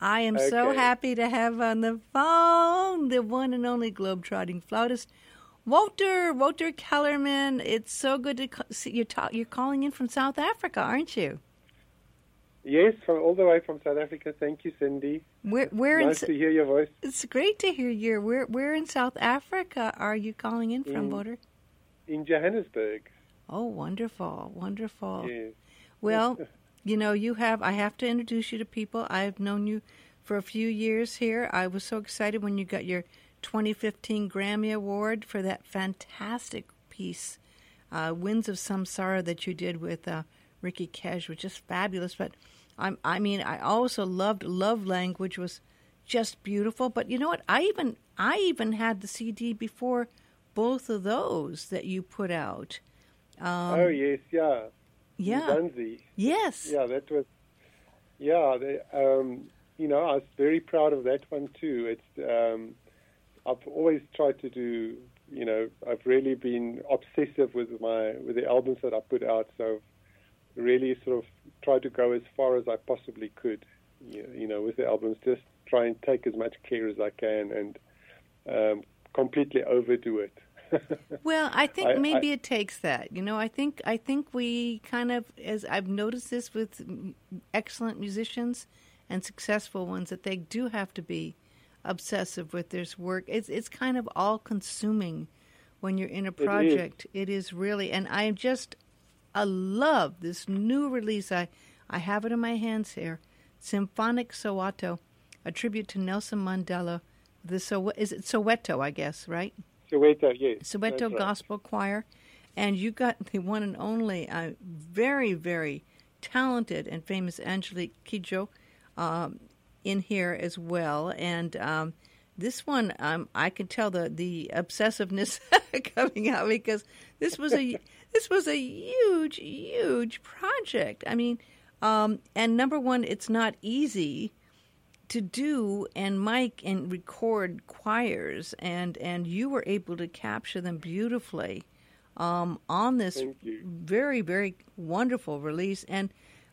I am so happy to have on the phone the one and only globetrotting flautist, Wouter Wouter Kellerman. It's so good to see you. Talk, you're calling in from South Africa, aren't you? Yes, from all the way from South Africa. Thank you, Cindy. Where, where Nice S- to hear your voice. it's great to hear you. Where, where in South Africa are you calling in from, In- Wouter? In Johannesburg. Oh, wonderful, wonderful. Yes. Well, you know, you have, I have to introduce you to people. I've known you for a few years here. I was so excited when you got your 2015 Grammy Award for that fantastic piece, uh, Winds of Samsara, that you did with uh, Ricky Kej, was just fabulous. But I'm, I mean, I also loved Love Language was just beautiful. But you know what? I even, I even had the CD before both of those that you put out. Um, oh, yes, yeah. Yeah. Yes. Yeah, that was. Yeah, they, um, you know, I was very proud of that one too. It's. Um, I've always tried to do. You know, I've really been obsessive with my with the albums that I put out. So, I've really sort of tried to go as far as I possibly could. You you know, with the albums, just try and take as much care as I can and um, completely overdo it. Well, I think I- maybe it takes that. You know, I think I think we kind of, as I've noticed this with excellent musicians and successful ones, that they do have to be obsessive with their work. It's it's kind of all consuming when you're in a project. it is really, and I just I love this new release. I I have it in my hands here, Symphonic Soweto, a tribute to Nelson Mandela. The so is it Soweto? I guess right. Soweto, yes. Soweto that's right. Gospel Choir, and you got the one and only, uh, very, very talented and famous Angelique Kidjo um, in here as well. And um, this one, um, I could tell the the obsessiveness coming out because this was a this was a huge, huge project. I mean, um, and number one, it's not easy to do and mic and record choirs and and you were able to capture them beautifully um, on this very very wonderful release. And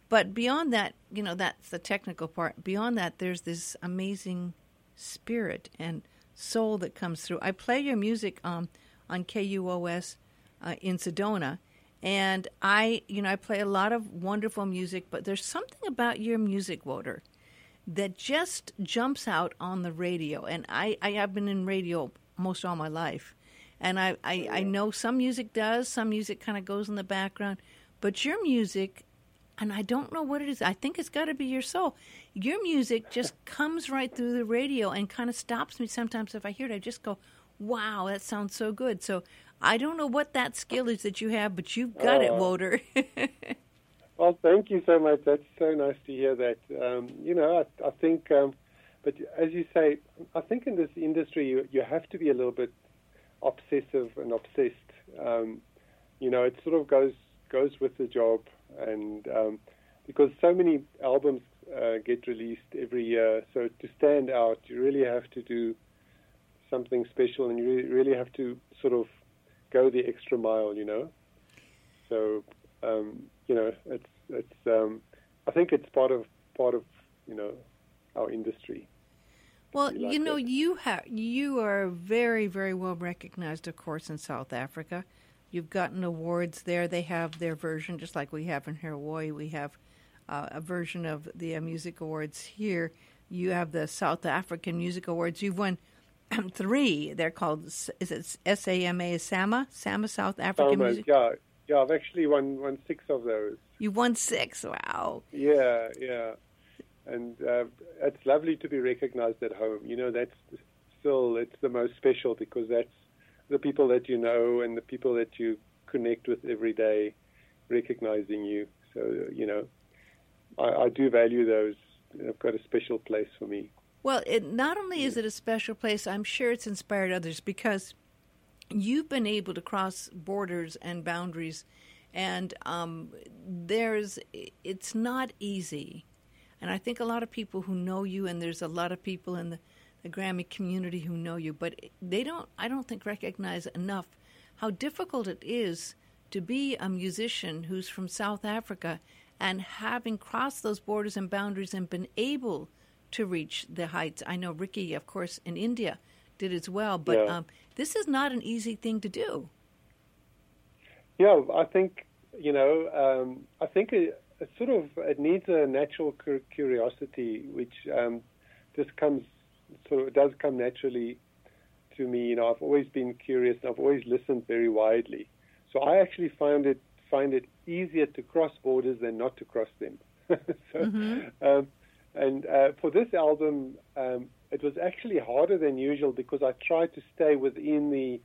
but beyond that you know that's the technical part. Beyond that there's this amazing spirit and soul that comes through. I play your music um, on kuos uh, in sedona and i you know i play a lot of wonderful music but there's something about your music Wouter that just jumps out on the radio. And I, I have been in radio most all my life. And I, I, oh, I know some music does, some music kind of goes in the background. But your music, and I don't know what it is, I think it's got to be your soul. Your music just comes right through the radio and kind of stops me sometimes if I hear it. I just go, wow, that sounds so good. So I don't know what that skill is that you have, but you've got it, Oh. Wouter. Well, thank you so much. That's so nice to hear that. Um, you know, I, I think, um, but as you say, I think in this industry you, you have to be a little bit obsessive and obsessed. Um, you know, it sort of goes goes with the job, and um, because so many albums uh, get released every year, so to stand out, you really have to do something special, and you really, really have to sort of go the extra mile. You know, so um, you know, it's it's. Um, I think it's part of part of you know our industry. Well, You like you know, that? you have you are very, very well recognized, of course, in South Africa. You've gotten awards there. They have their version, just like we have in Hawaii. We have uh, a version of the uh, music awards here. You have the South African Music Awards. You've won three. They're called is it S A M A Sama Sama South African Music. yeah, yeah. I've actually won won six of those. You won six. Wow. Yeah, yeah. And uh, it's lovely to be recognized at home. You know, that's still it's the most special because that's the people that you know and the people that you connect with every day recognizing you. So you know, I, I do value those. They've got a special place for me. Well, it, not only is it a special place, I'm sure it's inspired others because you've been able to cross borders and boundaries, and um, there's it's not easy. And I think a lot of people who know you, and there's a lot of people in the, the Grammy community who know you, but they don't. I don't think recognize enough how difficult it is to be a musician who's from South Africa and having crossed those borders and boundaries and been able to reach the heights. I know Ricky, of course, in India did as well, but Yeah. um, this is not an easy thing to do. Yeah, I think you know. Um, I think it, it sort of it needs a natural curiosity, which um, just comes sort of does come naturally to me. You know, I've always been curious. and I've always listened very widely. So I actually find it find it easier to cross borders than not to cross them. so, um, and uh, for this album, um, it was actually harder than usual because I tried to stay within the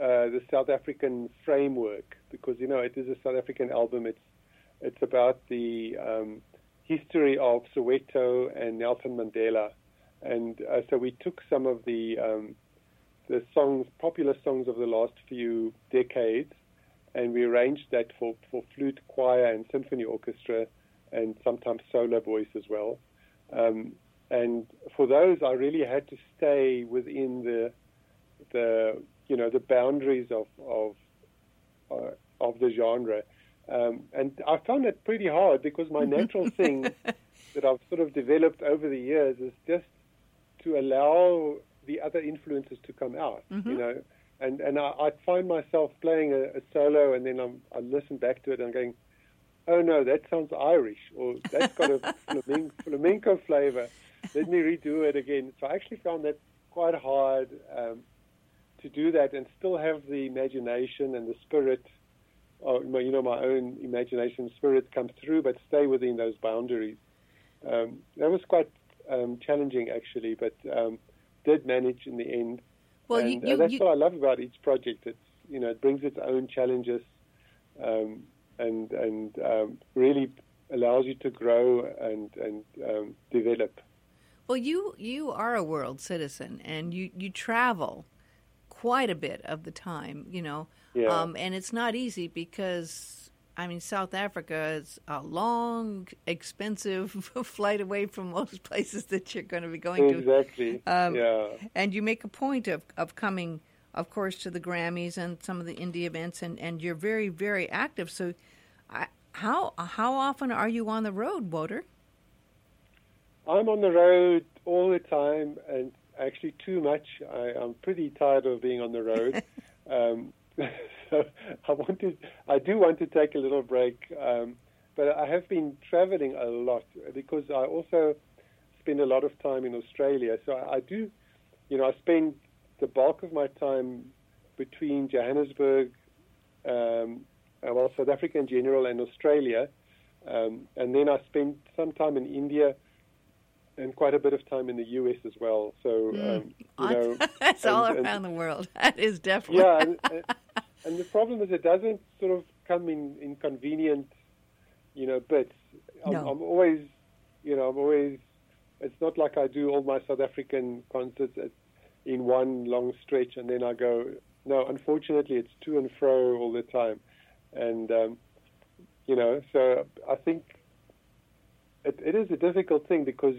uh, the South African framework because you know it is a South African album. It's it's about the um, history of Soweto and Nelson Mandela, and uh, so we took some of the um, the songs, popular songs of the last few decades, and we arranged that for for flute, choir, and symphony orchestra, and sometimes solo voice as well. Um, and for those, I really had to stay within the the you know the boundaries of of uh, of the genre, um, and I found it pretty hard because my natural thing that I've sort of developed over the years is just to allow the other influences to come out, you know, and and I, I find myself playing a, a solo and then I'm, I listen back to it and I'm going, oh no, that sounds Irish or that's got a flamenco, flamenco flavor. Let me redo it again. So I actually found that quite hard um, to do that and still have the imagination and the spirit, or my- you know, my own imagination spirit come through, but stay within those boundaries. Um, that was quite um, challenging actually, but um, did manage in the end. Well, and you, uh, that's you, what I love about each project. It's you know it brings its own challenges, um, and and um, really allows you to grow and and um, develop. well, you you are a world citizen, and you you travel quite a bit of the time. You know, Yeah. um, and it's not easy because I mean South Africa is a long, expensive flight away from most places that you're going to be going to. Exactly. Um, yeah. And you make a point of, of coming, of course, to the Grammys and some of the indie events, and, and you're very, very active. So, I, how how often are you on the road, Wouter? I'm on the road all the time, and actually too much. I, I'm pretty tired of being on the road. um, so I want to, I do want to take a little break, um, but I have been traveling a lot because I also spend a lot of time in Australia. So I, I do, you know, I spend the bulk of my time between Johannesburg, um, uh, well, South Africa in general, and Australia. Um, and then I spend some time in India and quite a bit of time in the US as well. So, um, you know, That's all and- and- around the world. That is definitely. yeah, and, and, and the problem is it doesn't sort of come in, in convenient, you know, bits. I'm, No. I'm always, you know, I'm always. It's not like I do all my South African concerts at, in one long stretch and then I go. No, unfortunately, it's to and fro all the time, and um, you know, so I think it, it is a difficult thing because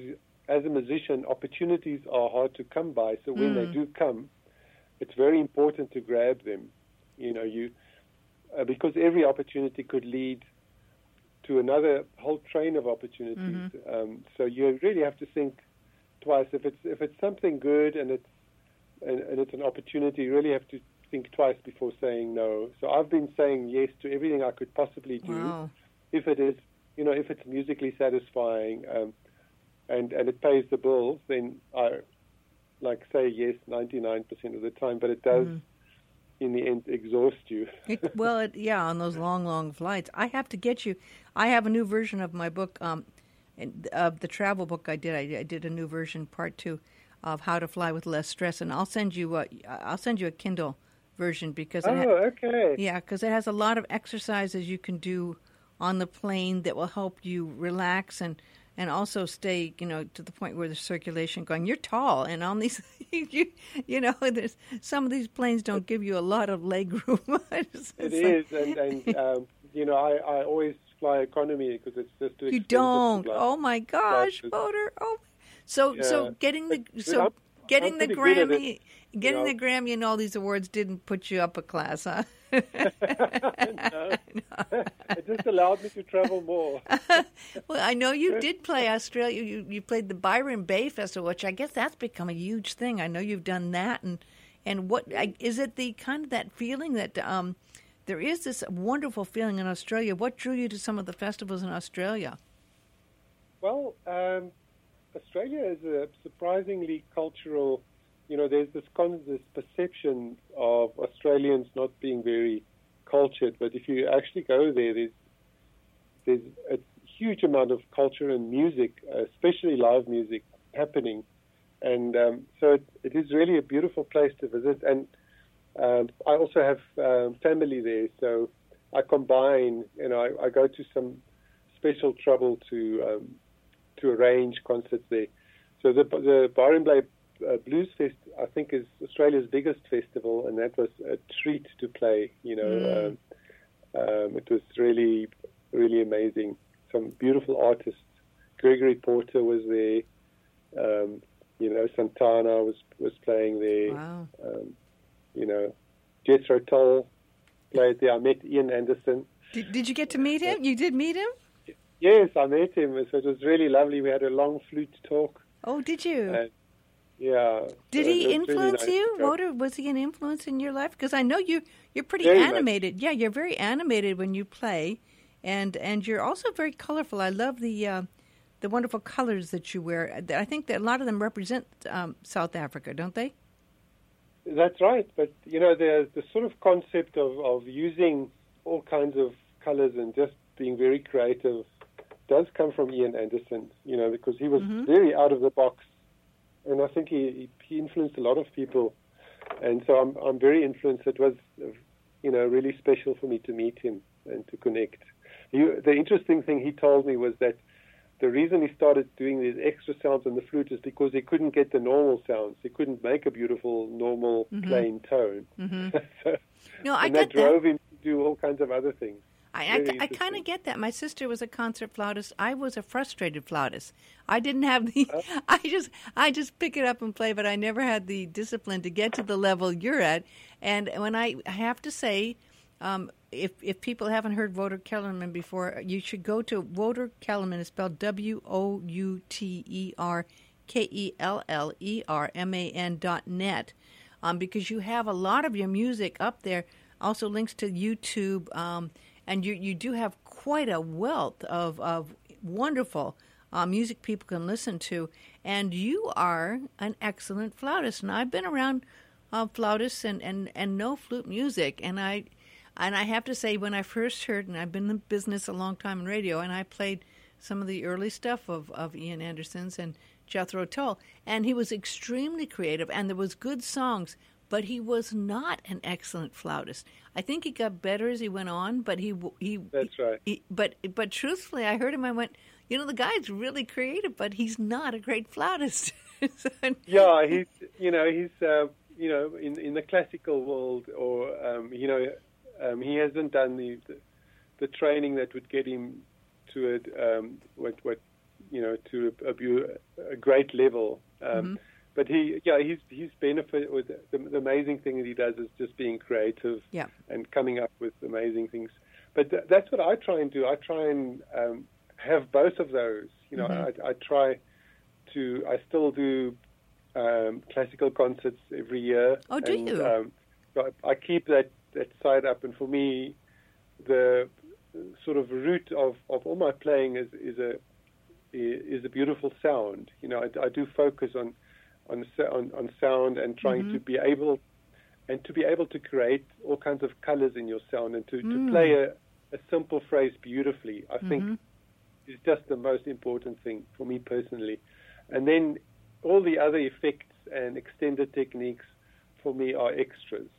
as a musician, opportunities are hard to come by. So when they Mm. do come, it's very important to grab them. You know, you uh, because every opportunity could lead to another whole train of opportunities. Um, so you really have to think twice if it's if it's something good and it's and, and it's an opportunity. You really have to think twice before saying no. So I've been saying yes to everything I could possibly do Wow. if it is, you know, if it's musically satisfying um, and and it pays the bills, then I like say yes 99% of the time. But it does, in the end, exhaust you. It, well, it, yeah, on those long, long flights. I have to get you. I have a new version of my book, um, of the travel book I did. I, I did a new version, part two, of how to fly with less stress, and I'll send you. A, I'll send you a Kindle version because it ha- oh, okay. yeah, because it has a lot of exercises you can do on the plane that will help you relax and and also stay, you know, to the point where the circulation going. You're tall, and on these, you you know, there's some of these planes don't give you a lot of leg room. It's- It it's like- and, and um, you know, I, I always fly economy because it's just too You don't. fly. Oh my gosh, Wouter. Oh, so so getting the so I'm- getting I'm the pretty good at Grammy, getting you the Grammy and all these awards didn't put you up a class, huh? no. it just allowed me to travel more. well, I know you did play Australia. You you played the Byron Bay Festival, which I guess that's become a huge thing. I know you've done that, and and what I, is it? The kind of that feeling that um, there is this wonderful feeling in Australia. What drew you to some of the festivals in Australia? Well, um, Australia is a surprisingly cultural. You know, there's this con- this perception of Australians not being very cultured, but if you actually go there, there's there's a huge amount of culture and music, especially live music, happening, and um, so it, it is really a beautiful place to visit. And um, I also have um, family there, so I combine. You know, I, I go to some special trouble to um, to arrange concerts there. So the the Byron Bay uh, Blues Fest, I think, is Australia's biggest festival, and that was a treat to play. You know, Mm. um, um, it was really, really amazing. Some beautiful artists. Gregory Porter was there. Um, you know, Santana was was playing there. Wow. Um, you know, Jethro Tull played there. I met Ian Anderson. Did, did you get to meet him? You did meet him? Yes, I met him. So it was really lovely. We had a long flute talk. Oh, did you? Uh, yeah. Did so he was really influence nice you? Wouter, was he an influence in your life? Because I know you you're pretty Very much. animated. Yeah, you're very animated when you play, and and you're also very colorful. I love the uh, the wonderful colors that you wear. I think that a lot of them represent um, South Africa, don't they? That's right. But, you know, the, the sort of concept of, of using all kinds of colors and just being very creative does come from Ian Anderson, you know, because he was Mhm. very out of the box. And I think he, he influenced a lot of people. And so I'm, I'm very influenced. It was, you know, really special for me to meet him and to connect. You, the interesting thing he told me was that the reason he started doing these extra sounds on the flute is because he couldn't get the normal sounds. He couldn't make a beautiful, normal, Mhm. plain tone. hmm so, No, I and that drove him to do all kinds of other things. I, I, I kind of get that. My sister was a concert flautist. I was a frustrated flautist. I didn't have the. Oh. I just I just pick it up and play, but I never had the discipline to get to the level you're at. And when I, I have to say, um, if if people haven't heard Wouter Kellerman before, you should go to Wouter Kellerman. It's spelled W O U T E R K E L L E R M A N dot net, um, because you have a lot of your music up there. Also links to YouTube, um, and you you do have quite a wealth of of wonderful uh, music people can listen to. And you are an excellent flautist, and I've been around uh, flautists and, and, and know flute music, and I and I have to say when I first heard, and I've been in business a long time in radio, and I played some of the early stuff of, of Ian Anderson's and Jethro Tull, and he was extremely creative, and there was good songs, but he was not an excellent flautist. I think he got better as he went on, but he he That's right. he, but but truthfully, I heard him. I went, you know, the guy's really creative, but he's not a great flautist. So- Yeah, he's you know he's uh, you know in in the classical world, or um, you know um, he hasn't done the, the the training that would get him to a um, what what you know to a, a, a great level. Um, Mhm. But he yeah he's he's benefit with the, the amazing thing that he does is just being creative Yeah. and coming up with amazing things. But th- that's what I try and do. I try and um, have both of those. You know, Mhm. I, I try to. I still do um, classical concerts every year. Oh, do and, you? Um, so I, I keep that that side up, and for me, the sort of root of, of all my playing is is a is a beautiful sound. You know, I, I do focus on on on, on sound and trying Mhm. to be able and to be able to create all kinds of colors in your sound and to, Mm. to play a, a simple phrase beautifully. I think Mhm. is just the most important thing for me personally. And then all the other effects and extended techniques for me are extras.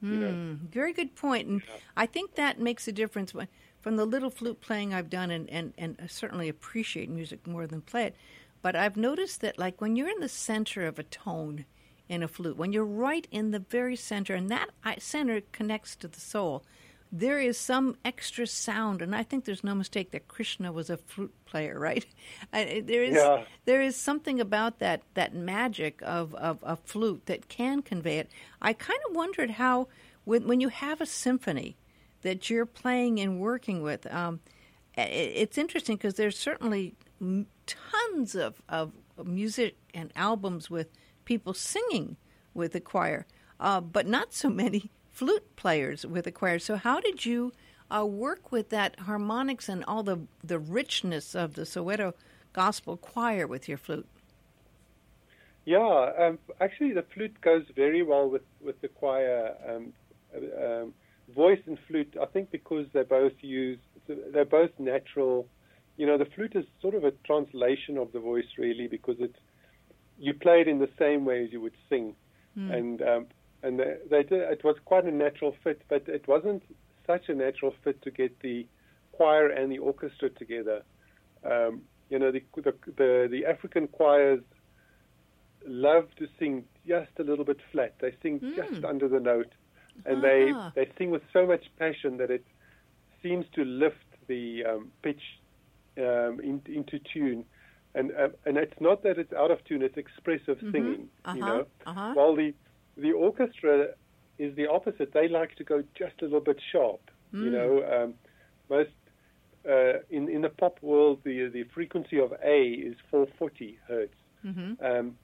you know. Mm, very good point. and I think that makes a difference. When, from the little flute playing I've done, and, and, and I certainly appreciate music more than play it, but I've noticed that like when you're in the center of a tone in a flute, when you're right in the very center, and that center connects to the soul, there is some extra sound, and I think there's no mistake that Krishna was a flute player, right? there is yeah. there is something about that that magic of, of a flute that can convey it. I kind of wondered how when when you have a symphony that you're playing and working with. Um, it's interesting because there's certainly tons of, of music and albums with people singing with the choir, uh, but not so many flute players with the choir. So, how did you uh, work with that harmonics and all the, the richness of the Soweto Gospel Choir with your flute? Yeah, um, actually, the flute goes very well with, with the choir. Um, um, voice and flute, I think, because they both use, they're both natural. You know, the flute is sort of a translation of the voice, really, because it's you play it in the same way as you would sing, mm. and um, and they, they did, it was quite a natural fit, but it wasn't such a natural fit to get the choir and the orchestra together. Um, you know, the, the, the the African choirs love to sing just a little bit flat. They sing mm. just under the note, and they ah. they sing with so much passion that it seems to lift the um, pitch um, in, into tune. And uh, and it's not that it's out of tune; it's expressive mm-hmm. singing. Uh-huh. You know, uh-huh. while the the orchestra is the opposite. They like to go just a little bit sharp. Mm. You know, um, most uh, in in the pop world, the the frequency of A is 440 hertz. Mm-hmm. Um,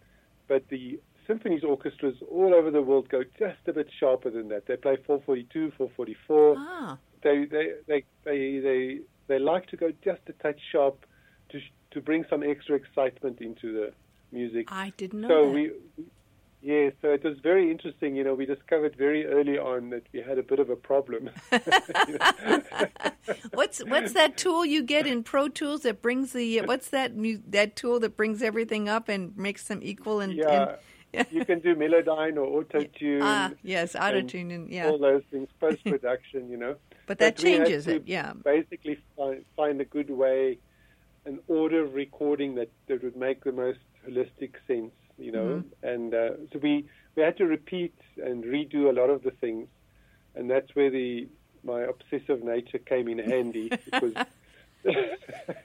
but the symphonies orchestras all over the world go just a bit sharper than that. They play 442, 444. Ah. They, they, they, they, they, they like to go just a touch sharp to, to bring some extra excitement into the music. I didn't know so that. we, yeah, so it was very interesting. You know, we discovered very early on that we had a bit of a problem. what's what's that tool you get in Pro Tools that brings the what's that that tool that brings everything up and makes them equal and, yeah. and you can do Melodyne or auto tune. Ah, yes, auto tune and yeah, all those things post production. you know, but that but changes it. Yeah, basically find, find a good way, an order of recording that that would make the most holistic sense. You know, mm-hmm. and uh, so we we had to repeat and redo a lot of the things, and that's where the my obsessive nature came in handy because.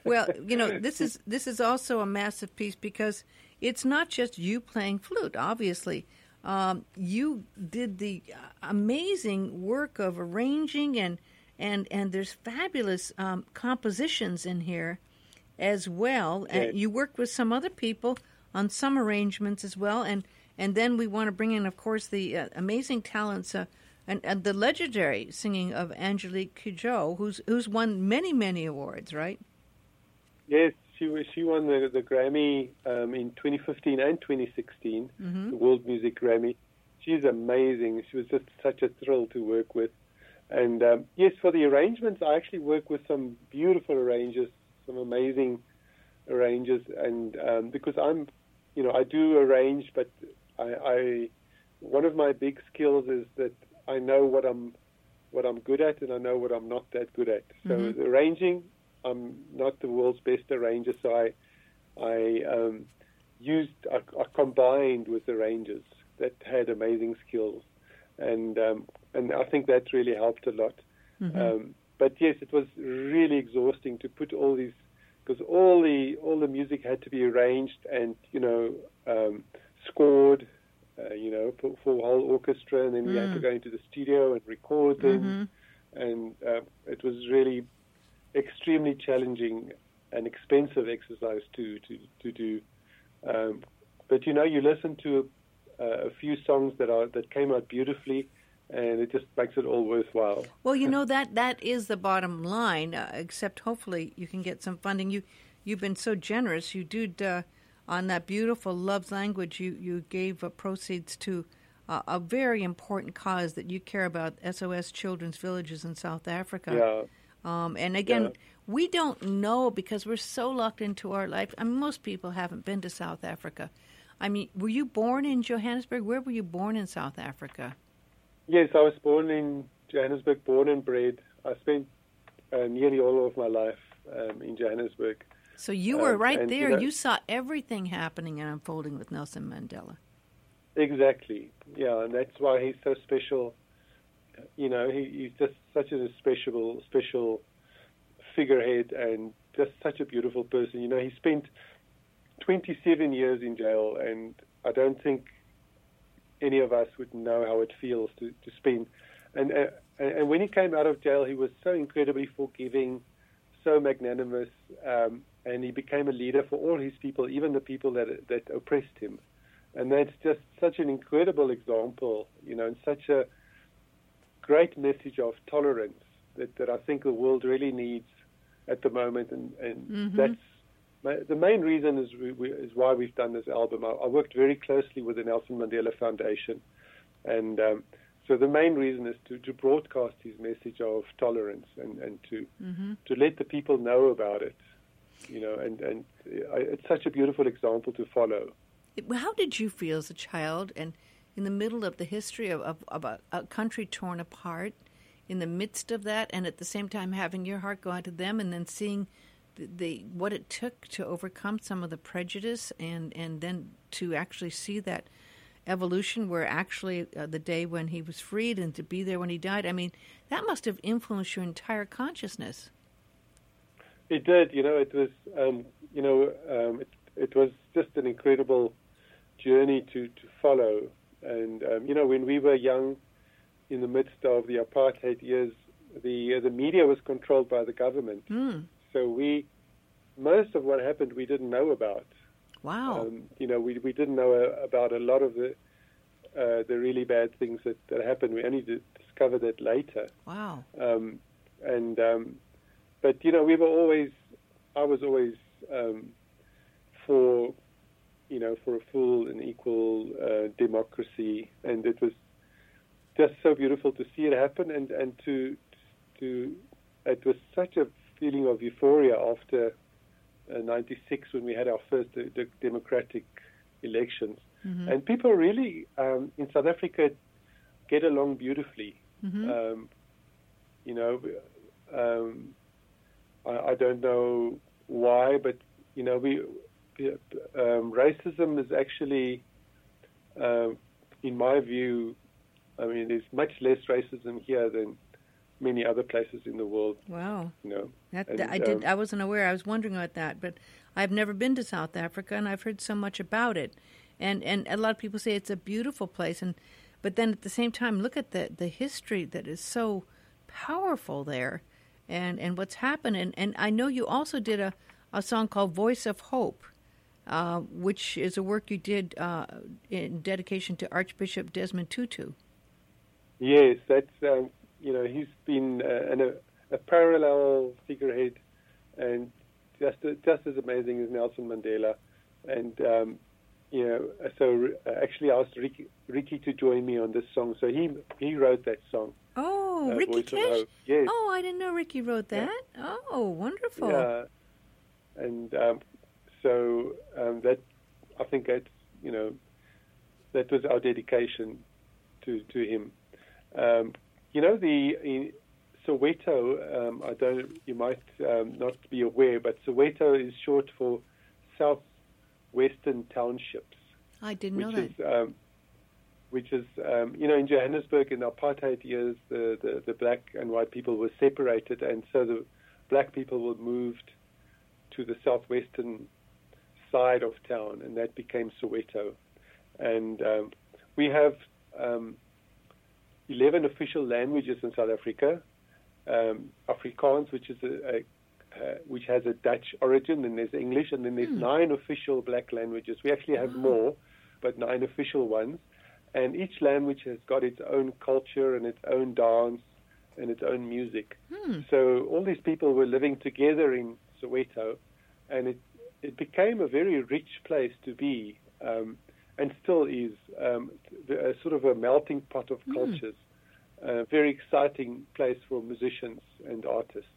well, you know, this is this is also a massive piece because it's not just you playing flute, obviously. Um, you did the amazing work of arranging and and and there's fabulous um, compositions in here as well. And you worked with some other people on some arrangements as well. And and then we want to bring in, of course, the uh, amazing talents uh, and, and the legendary singing of Angelique Kidjo, who's who's won many many awards, right? Yes, she she won the the Grammy um, in 2015 and 2016, mm-hmm. the World Music Grammy. She's amazing. She was just such a thrill to work with. And um, yes, for the arrangements, I actually work with some beautiful arrangers, some amazing arrangers, and um, because I'm, you know, I do arrange, but I, I one of my big skills is that I know what I'm what I'm good at, and I know what I'm not that good at. So mm-hmm. arranging I'm not the world's best arranger, so I I um, used I, I, combined with arrangers that had amazing skills, and um, and I think that really helped a lot. Mm-hmm. Um, but yes, it was really exhausting to put all these because all the all the music had to be arranged and you know um, scored, uh, you know, for, for a whole orchestra, and then mm. we had to go into the studio and record them, mm-hmm. and uh, it was really extremely challenging and expensive exercise to to to do. Um, but you know, you listen to a, a few songs that are that came out beautifully, and it just makes it all worthwhile. Well, you know that that is the bottom line. Uh, except hopefully you can get some funding. You you've been so generous. You did uh, on that beautiful love's language. You you gave uh, proceeds to. Uh, a very important cause that you care about, SOS Children's Villages in South Africa. Yeah. Um, and again, yeah. we don't know because we're so locked into our life. I mean, most people haven't been to South Africa. I mean, were you born in Johannesburg? Where were you born in South Africa? Yes, I was born in Johannesburg, born and bred. I spent uh, nearly all of my life um, in Johannesburg. So you were um, right and, there. You, know, you saw everything happening and unfolding with Nelson Mandela. Exactly. Yeah, and that's why he's so special you know, he, he's just such a special, special figurehead and just such a beautiful person. You know, he spent 27 years in jail, and I don't think any of us would know how it feels to, to spend. And, uh, and when he came out of jail, he was so incredibly forgiving, so magnanimous, um, and he became a leader for all his people, even the people that that oppressed him. And that's just such an incredible example, you know, and such a great message of tolerance that, that I think the world really needs at the moment. And, and Mhm. that's my, the main reason is, we, we, is why we've done this album. I, I worked very closely with the Nelson Mandela Foundation. And um, so the main reason is to, to broadcast his message of tolerance and, and to, hmm to let the people know about it. You know, and, and it's such a beautiful example to follow. How did you feel as a child and in the middle of the history of, of, of a, a country torn apart, in the midst of that, and at the same time having your heart go out to them, and then seeing the, the what it took to overcome some of the prejudice, and and then to actually see that evolution, where actually uh, the day when he was freed and to be there when he died. I mean, that must have influenced your entire consciousness. It did, you know. It was, um, you know, um, it, it was just an incredible journey to to follow. And um, you know, when we were young, in the midst of the apartheid years, the uh, the media was controlled by the government. Hmm. So we, most of what happened, we didn't know about. Wow. Um, you know, we we didn't know uh, about a lot of the uh, the really bad things that, that happened. We only discovered it later. wow. Um, and um, but you know, we were always, I was always um, for, you know, for a full and equal uh, democracy, and it was just so beautiful to see it happen, and and to to it was such a feeling of euphoria after '96 when we had our first uh, de- democratic elections, Mhm. and people really um, in South Africa get along beautifully. Mhm. Um, you know, um, I, I don't know why, but you know, we um, racism is actually, um, in my view, I mean, there's much less racism here than many other places in the world. Wow. You know, That, And, I did. um, I wasn't aware. I was wondering about that, but I've never been to South Africa, and I've heard so much about it. And and a lot of people say it's a beautiful place, and but then at the same time, look at the the history that is so powerful there, and and what's happened. And and I know you also did a a song called "Voice of Hope." Uh, which is a work you did uh, in dedication to Archbishop Desmond Tutu. Yes, that's um, you know he's been uh, an, a, a parallel figurehead, and just just as amazing as Nelson Mandela, and um, you know so uh, actually I asked Ricky, Ricky to join me on this song, so he he wrote that song. Oh, uh, Ricky Kej. Yes, Oh, I didn't know Ricky wrote Yeah. that. Oh, wonderful. yeah, and um, so um, that I think that you know that was our dedication to to him. Um, you know the in Soweto. Um, I don't. You might um, not be aware, but Soweto is short for South Western Townships, I didn't know that. is um, which is um, you know in Johannesburg in the apartheid years, the, the the black and white people were separated, and so the black people were moved to the southwestern side of town, and that became Soweto. And um, we have um, 11 official languages in South Africa. Um, Afrikaans, which is a, a uh, which has a Dutch origin, and there's English, and then there's Hmm. nine official black languages. We actually have Wow. more, but nine official ones. And each language has got its own culture and its own dance and its own music. Hmm. So all these people were living together in Soweto, and it it became a very rich place to be, um, and still is um, a sort of a melting pot of Mm. cultures. A very exciting place for musicians and artists.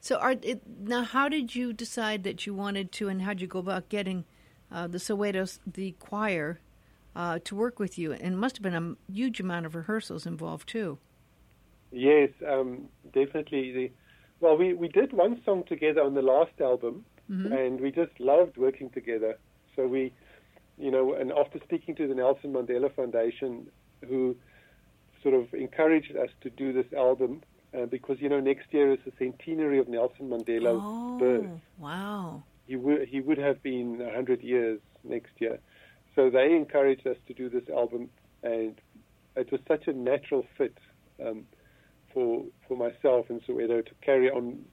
So, are it, now how did you decide that you wanted to, and how did you go about getting uh, the Soweto the choir uh, to work with you? And it must have been a huge amount of rehearsals involved too. Yes, um, definitely. The, well, we, we did one song together on the last album, Mhm. and we just loved working together. So we, you know, and after speaking to the Nelson Mandela Foundation, who sort of encouraged us to do this album uh, because you know next year is the centenary of Nelson Mandela's oh, birth. Wow. He would he would have been 100 years next year. So they encouraged us to do this album, and it was such a natural fit um, for for myself and Soweto to carry on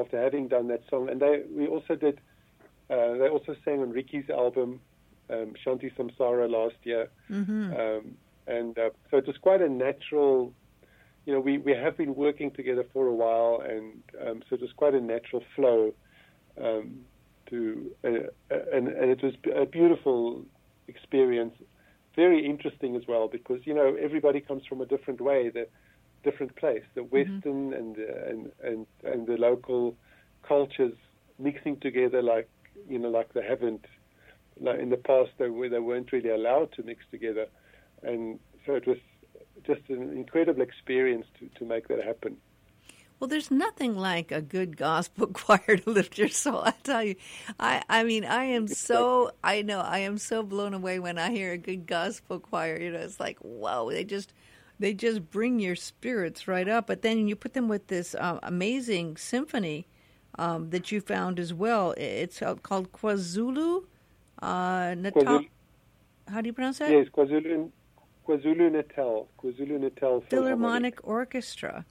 after having done that song. And they we also did. Uh, they also sang on Ricky's album, um, Shanti Samsara, last year. Mm-hmm. Um, and uh, so it was quite a natural. You know, we, we have been working together for a while, and um, so it was quite a natural flow. Um, to uh, uh, and and it was a beautiful experience, very interesting as well because you know everybody comes from a different way, the different place, the Western Mm-hmm. and, uh, and and and the local cultures mixing together like you know like they haven't like in the past they, where they weren't really allowed to mix together, and so it was just an incredible experience to, to make that happen. Well, there's nothing like a good gospel choir to lift your soul. I tell you, I I mean, I am so I know I am so blown away when I hear a good gospel choir. You know, it's like whoa, they just they just bring your spirits right up. But then you put them with this uh, amazing symphony um, that you found as well. It's called KwaZulu uh, Natal. KwaZulu- How do you pronounce that? Yes, KwaZulu KwaZulu Natal, KwaZulu Natal Philharmonic Orchestra.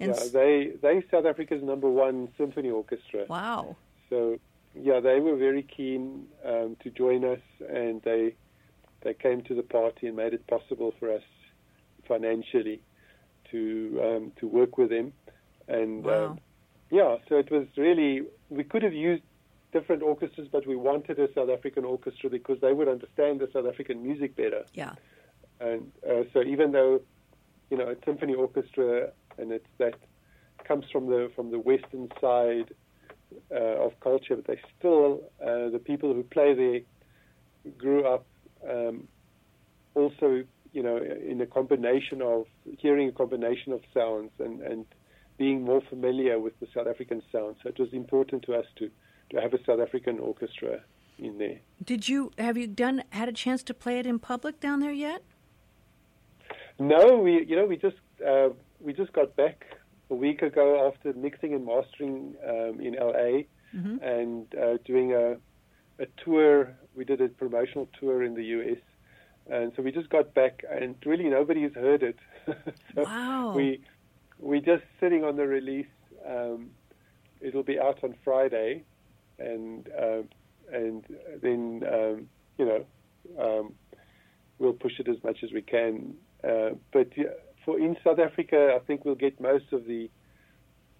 And Yeah, they they South Africa's number one symphony orchestra. wow. So yeah, they were very keen um, to join us, and they they came to the party and made it possible for us financially to um, to work with them. And Wow. um, yeah, so it was really we could have used different orchestras, but we wanted a South African orchestra because they would understand the South African music better. Yeah. And uh, so even though, you know, a symphony orchestra and it's that comes from the from the western side uh, of culture, but they still uh, the people who play there grew up um, also, you know, in a combination of hearing a combination of sounds and and being more familiar with the South African sound. So it was important to us to to have a South African orchestra in there. Did you have you done had a chance to play it in public down there yet? No, we you know we just uh, we just got back a week ago after mixing and mastering um, in LA Mhm. and uh, doing a a tour. We did a promotional tour in the US, and so we just got back, and really nobody's heard it. so Wow. We we just sitting on the release. Um, it'll be out on Friday, and um and then um, you know um, we'll push it as much as we can. Uh, but yeah, for in South Africa, I think we'll get most of the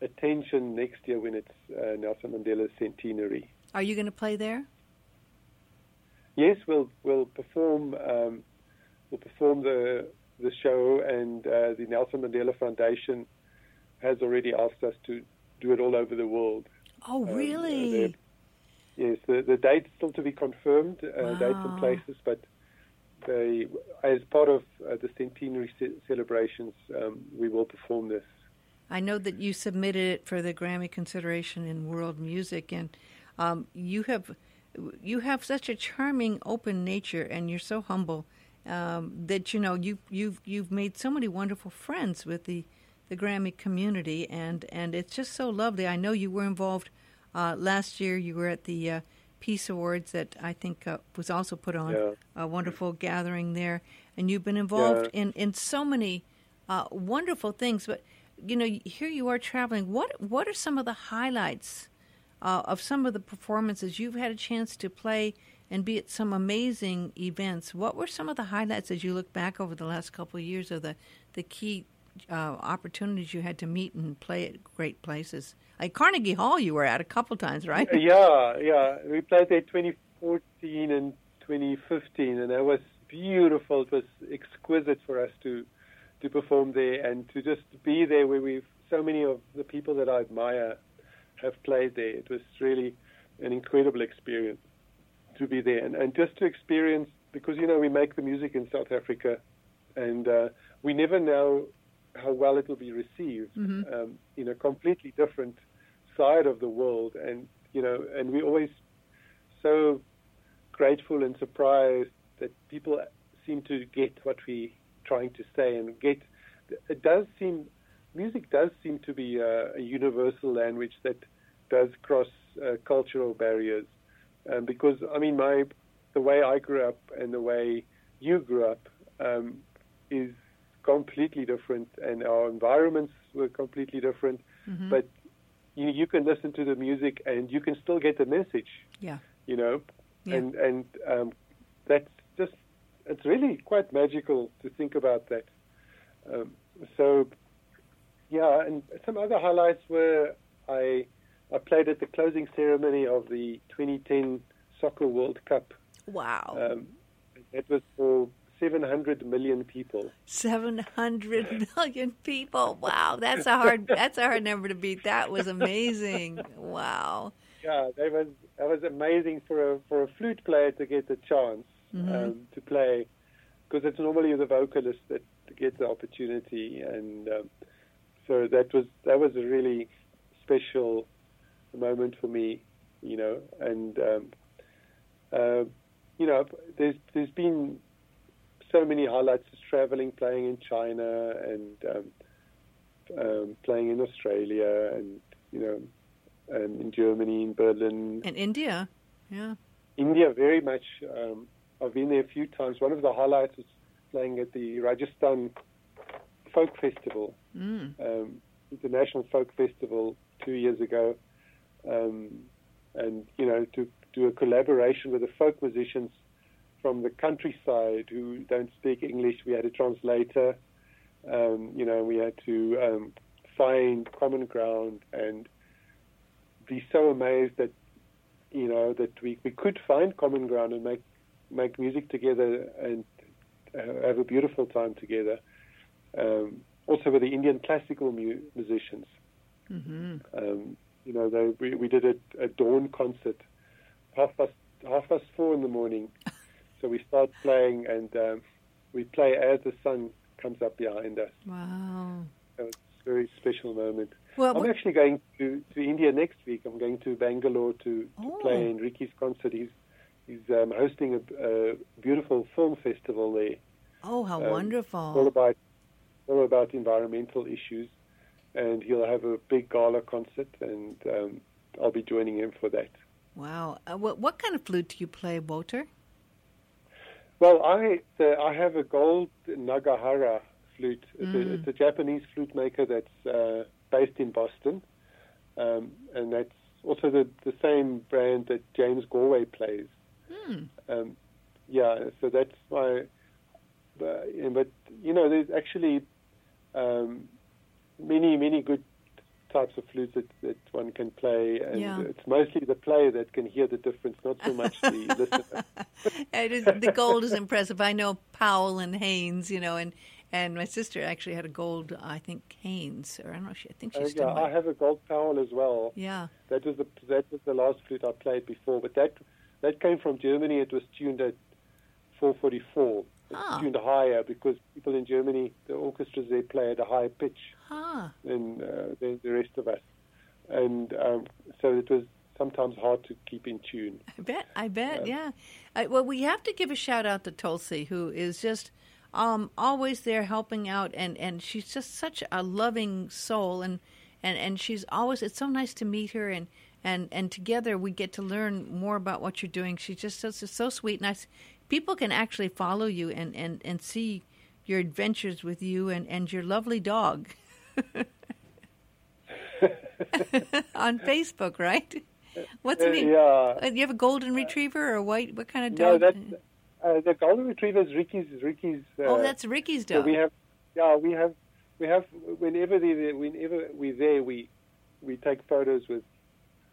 attention next year when it's uh, Nelson Mandela's centenary. Are you going to play there? Yes, we'll we'll perform um, we'll perform the the show, and uh, the Nelson Mandela Foundation has already asked us to do it all over the world. Oh, Um, really? they're- Yes, the the date's still to be confirmed, uh, dates and places, but they, as part of uh, the centenary ce- celebrations, um, we will perform this. I know that you submitted it for the Grammy consideration in world music, and um, you have you have such a charming, open nature, and you're so humble um, that you know you you've you've made so many wonderful friends with the the Grammy community, and and it's just so lovely. I know you were involved uh, last year. You were at the uh, Peace Awards that I think uh, was also put on Yeah. a wonderful gathering there, and you've been involved Yeah. in in so many uh, wonderful things. But you know, here you are traveling. What what are some of the highlights uh, of some of the performances you've had a chance to play and be at some amazing events? What were some of the highlights as you look back over the last couple of years of the the key uh, opportunities you had to meet and play at great places? Like Carnegie Hall, you were at a couple times, right? Yeah, yeah. We played there 2014 and 2015, and that was beautiful. It was exquisite for us to to perform there and to just be there where we've so many of the people that I admire have played there. It was really an incredible experience to be there and, and just to experience because you know we make the music in South Africa and uh, we never know how well it will be received Mhm. um, in a completely different side of the world and you know and we're always so grateful and surprised that people seem to get what we are trying to say and get. It does seem music does seem to be a, a universal language that does cross uh, cultural barriers. Um, because I mean, my the way I grew up and the way you grew up um, is completely different, and our environments were completely different. Mm-hmm. But you, you can listen to the music and you can still get the message. Yeah. You know, Yeah. and and um, that's just it's really quite magical to think about that. Um, so, yeah, and some other highlights were I I played at the closing ceremony of the 2010 Soccer World Cup. Wow. Um, it was for 700 million people. Seven hundred million people. Wow, that's a hard that's a hard number to beat. That was amazing. Wow. Yeah, that was that was amazing for a for a flute player to get the chance Mhm. um, to play, because it's normally the vocalist that gets the opportunity, and um, so that was that was a really special moment for me, you know, and um, uh, you know, there's there's been so many highlights, just traveling, playing in China, and um, um, playing in Australia, and you know, and in Germany, in Berlin, And India. Yeah. India very much. Um, I've been there a few times. One of the highlights was playing at the Rajasthan Folk Festival, Mm. um, International Folk Festival, two years ago, um, and you know to do a collaboration with the folk musicians from the countryside who don't speak English. We had a translator. Um, you know, we had to um, find common ground and be so amazed that you know that we, we could find common ground and make make music together and uh, have a beautiful time together. Um, also with the Indian classical mu- musicians, hmm um, you know, they, we, we did a, a dawn concert, half past half past four in the morning. so we start playing and um, we play as the sun comes up behind us. Wow. So it's a very special moment. Well, I'm actually going to, to India next week. I'm going to Bangalore to, to Oh. play in Ricky's concert. He's he's um, hosting a, a beautiful film festival there, oh, how um, all wonderful. about all about environmental issues, and he'll have a big gala concert, and um, I'll be joining him for that. Wow. Uh, what what kind of flute do you play, Wouter? Well, I the, I have a gold Nagahara flute. It's, Mm. a, it's a Japanese flute maker that's uh, based in Boston, um, and that's also the the same brand that James Galway plays. Hmm. Um, yeah, so that's my. Yeah, but you know, there's actually um, many many good types of flutes that, that one can play, and Yeah. it's mostly the player that can hear the difference, not so much the listener. It is, the gold is impressive. I know Powell and Haynes, you know, and and my sister actually had a gold, I think Haynes, or I don't know. She, I think she still yeah. I have a gold Powell as well. Yeah. That was the that was the last flute I played before, but that that came from Germany. It was tuned at 444. It's Ah. tuned higher because people in Germany, the orchestras they play at a higher pitch Huh. than uh, than the rest of us, and um, so it was sometimes hard to keep in tune. I bet. I bet. Yeah. Yeah. Uh, well, we have to give a shout out to Tulsi, who is just um, always there helping out, and, and she's just such a loving soul, and, and, and she's always. It's so nice to meet her, and, and, and together we get to learn more about what you're doing. She's just so, so sweet, and I people can actually follow you and, and, and see your adventures with you and, and your lovely dog on Facebook, right? What's the Uh, name? yeah. Uh, you have a golden retriever or a white? What kind of dog? No, dog? that uh, the golden retriever is Ricky's. Ricky's. Uh, oh, that's Ricky's So dog. we have, yeah, we have, we have. Whenever they, whenever we're there, we we take photos with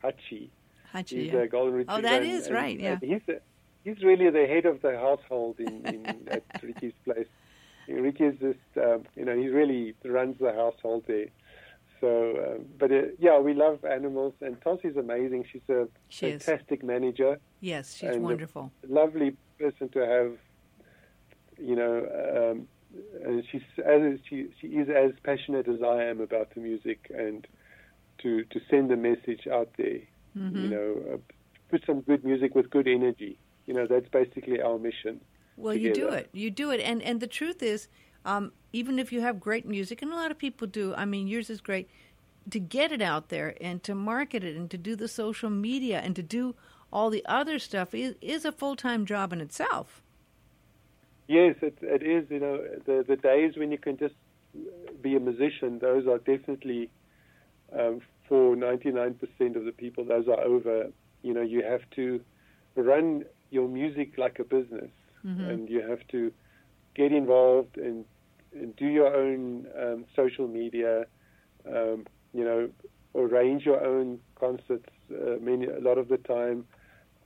Hachi. Hachi, He's yeah. a golden retriever. Oh, that is and- right, yeah. he's he's really the head of the household in, in at Ricky's place. Ricky is just, um, you know, he really runs the household there. So, um, but uh, yeah, we love animals, and Tossie's amazing. She's a She is. fantastic manager. Yes, she's wonderful. lovely person to have. You know, um, and she's as she she is as passionate as I am about the music and to to send the message out there. Mm-hmm. You know, uh, put some good music with good energy. You know, that's basically our mission. Well, you do it. You do it, and and the truth is, um, even if you have great music, and a lot of people do. I mean, yours is great. To get it out there and to market it and to do the social media and to do all the other stuff is, is a full time job in itself. Yes, it, it is. You know, the the days when you can just be a musician, those are definitely um, for 99% of the people. Those are over. You know, you have to run your music like a business, mm-hmm. and you have to get involved and, and do your own um, social media. Um, you know, arrange your own concerts. Uh, many a lot of the time,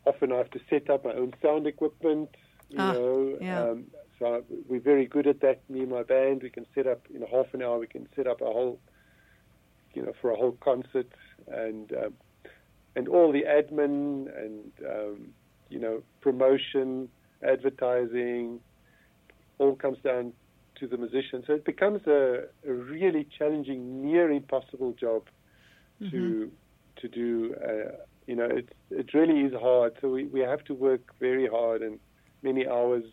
often I have to set up my own sound equipment. You ah, know, yeah. um, so we're very good at that. Me and my band, we can set up in a half an hour. We can set up a whole, you know, for a whole concert, and um, and all the admin and um, you know promotion, advertising, all comes down to the musician. So it becomes a, a really challenging, near impossible job mm-hmm. to to do. Uh, you know, it it really is hard. So we, we have to work very hard and many hours,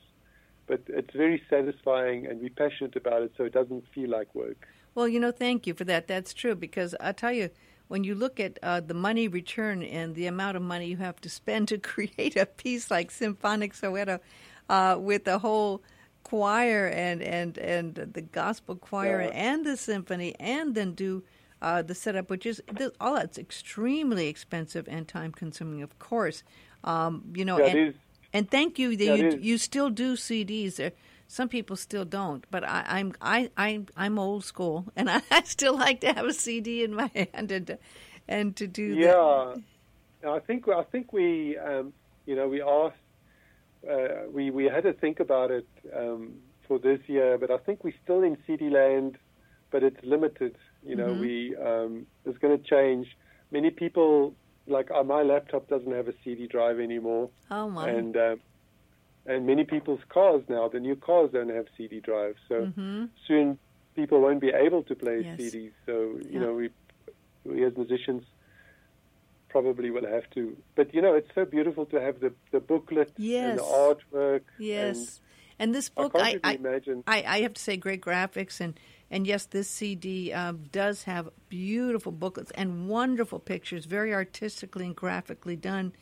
but it's very satisfying and we're passionate about it, so it doesn't feel like work. Well, you know, thank you for that. That's true because I tell you, when you look at uh, the money return and the amount of money you have to spend to create a piece like Symphonic Soweto, uh, with the whole choir and and and the gospel choir yeah. and the symphony, and then do uh, the setup, which is all that's extremely expensive and time consuming, of course. Um, you know, yeah, and, and thank you that you you still do CDs. Some people still don't, but I, I'm I, I I'm old school, and I, I still like to have a CD in my hand and to, and to do yeah. That. I think I think we um, you know we asked uh, we we had to think about it um, for this year, but I think we're still in CD land, but it's limited. You know, mm-hmm. we um, it's going to change. Many people like uh, my laptop doesn't have a CD drive anymore. Oh my! And uh, and many people's cars now, the new cars don't have CD drives. So mm-hmm. soon people won't be able to play yes. CDs. So you yeah. know, we we as musicians probably will have to. But you know, it's so beautiful to have the the booklet yes. and the artwork. Yes. And, and this book, I, I, imagine. I, I have to say, great graphics and and yes, this CD um, does have beautiful booklets and wonderful pictures, very artistically and graphically done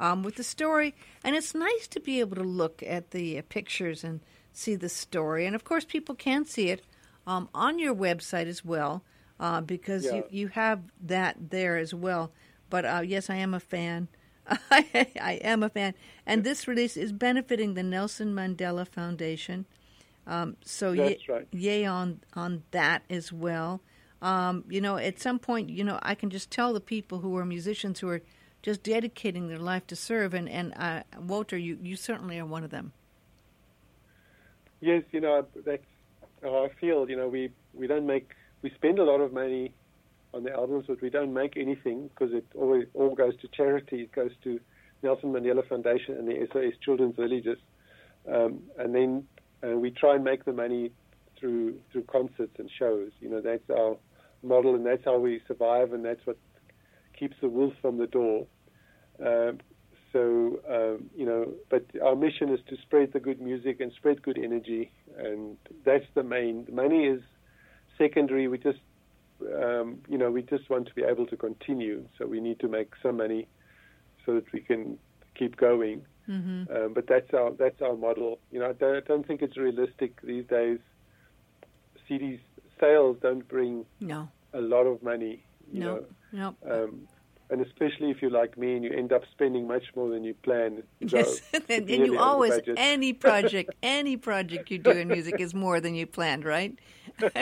um, with the story. And it's nice to be able to look at the uh, pictures and see the story. And of course, people can see it um, on your website as well uh, because yeah. you, you have that there as well. But uh, yes, I am a fan. I am a fan. And this release is benefiting the Nelson Mandela Foundation. Um, so That's y- right. yay on on that as well. Um, you know, at some point, you know, I can just tell the people who are musicians who are just dedicating their life to serve, and and uh, Wouter, you you certainly are one of them. Yes, you know that's I feel. You know, we we don't make we spend a lot of money on the albums, but we don't make anything because it all all goes to charity. It goes to Nelson Mandela Foundation and the SOS Children's Villages, um, and then and we try and make the money through through concerts and shows. You know, that's our model, and that's how we survive, and that's what keeps the wolf from the door. Um, so um, you know, but our mission is to spread the good music and spread good energy, and that's the main. The money is secondary. We just um, you know we just want to be able to continue, so we need to make some money so that we can keep going. Mm-hmm. Um, but that's our that's our model. You know, I don't, I don't, think it's realistic these days. CDs sales don't bring no. a lot of money. You no, know, no. Um, and especially if you're like me and you end up spending much more than you planned. Yes, and, and you always any project, any project you do in music is more than you planned, right?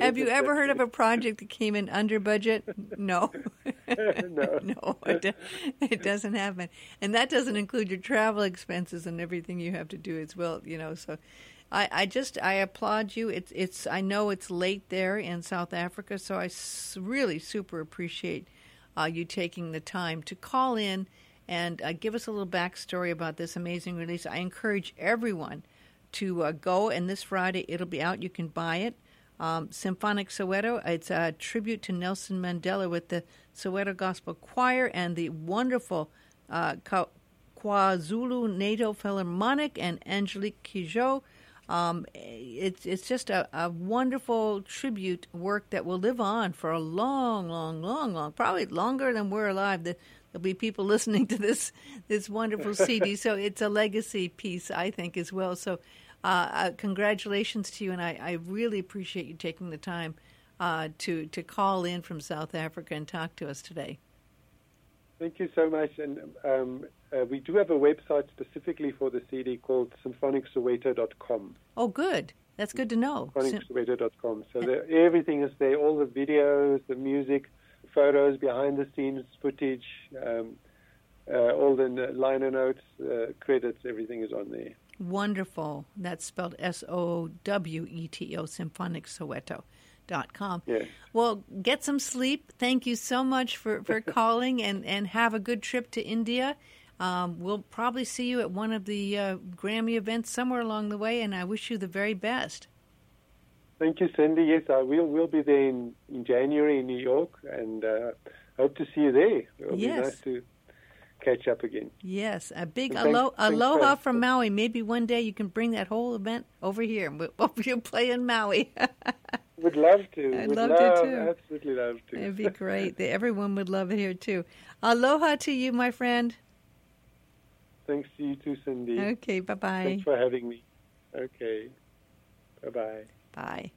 Have you ever heard of a project that came in under budget? No, no, no, it, it doesn't happen, and that doesn't include your travel expenses and everything you have to do as well. You know, so. I, I just I applaud you. It's it's I know it's late there in South Africa, so I really super appreciate uh, you taking the time to call in and uh, give us a little backstory about this amazing release. I encourage everyone to uh, go, and this Friday it'll be out. You can buy it. Um, Symphonic Soweto. It's a tribute to Nelson Mandela with the Soweto Gospel Choir and the wonderful uh, KwaZulu Natal Philharmonic and Angelique Kidjo. Um, it's it's just a, a wonderful tribute work that will live on for a long, long, long, long, probably longer than we're alive. That there'll be people listening to this this wonderful CD. So it's a legacy piece, I think, as well. So uh, uh, congratulations to you, and I, I, really appreciate you taking the time uh, to to call in from South Africa and talk to us today. Thank you so much, and um, uh, we do have a website specifically for the CD called symphonicsoweto.com. Oh, good. That's good to know. Symphonicsoweto.com. So the, everything is there, all the videos, the music, photos, behind the scenes footage, um, uh, all the liner notes, uh, credits, everything is on there. Wonderful. That's spelled S O W E T O, Symphonic Soweto. Dot com. Yes. Well, get some sleep. Thank you so much for, for calling and, and have a good trip to India. Um, we'll probably see you at one of the uh, Grammy events somewhere along the way, and I wish you the very best. Thank you, Cindy. Yes, I will. We'll be there in, in January in New York, and uh, hope to see you there. It'll yes. be nice to catch up again. Yes, a big alo- aloha from Maui. Maybe one day you can bring that whole event over here. We'll, we'll play in Maui. would love to. I'd would love, love, to too. Absolutely love to. It'd be great. Everyone would love it here too. Aloha to you, my friend. Thanks to you too, Cindy. Okay, bye bye. Thanks for having me. Okay. Bye bye. Bye.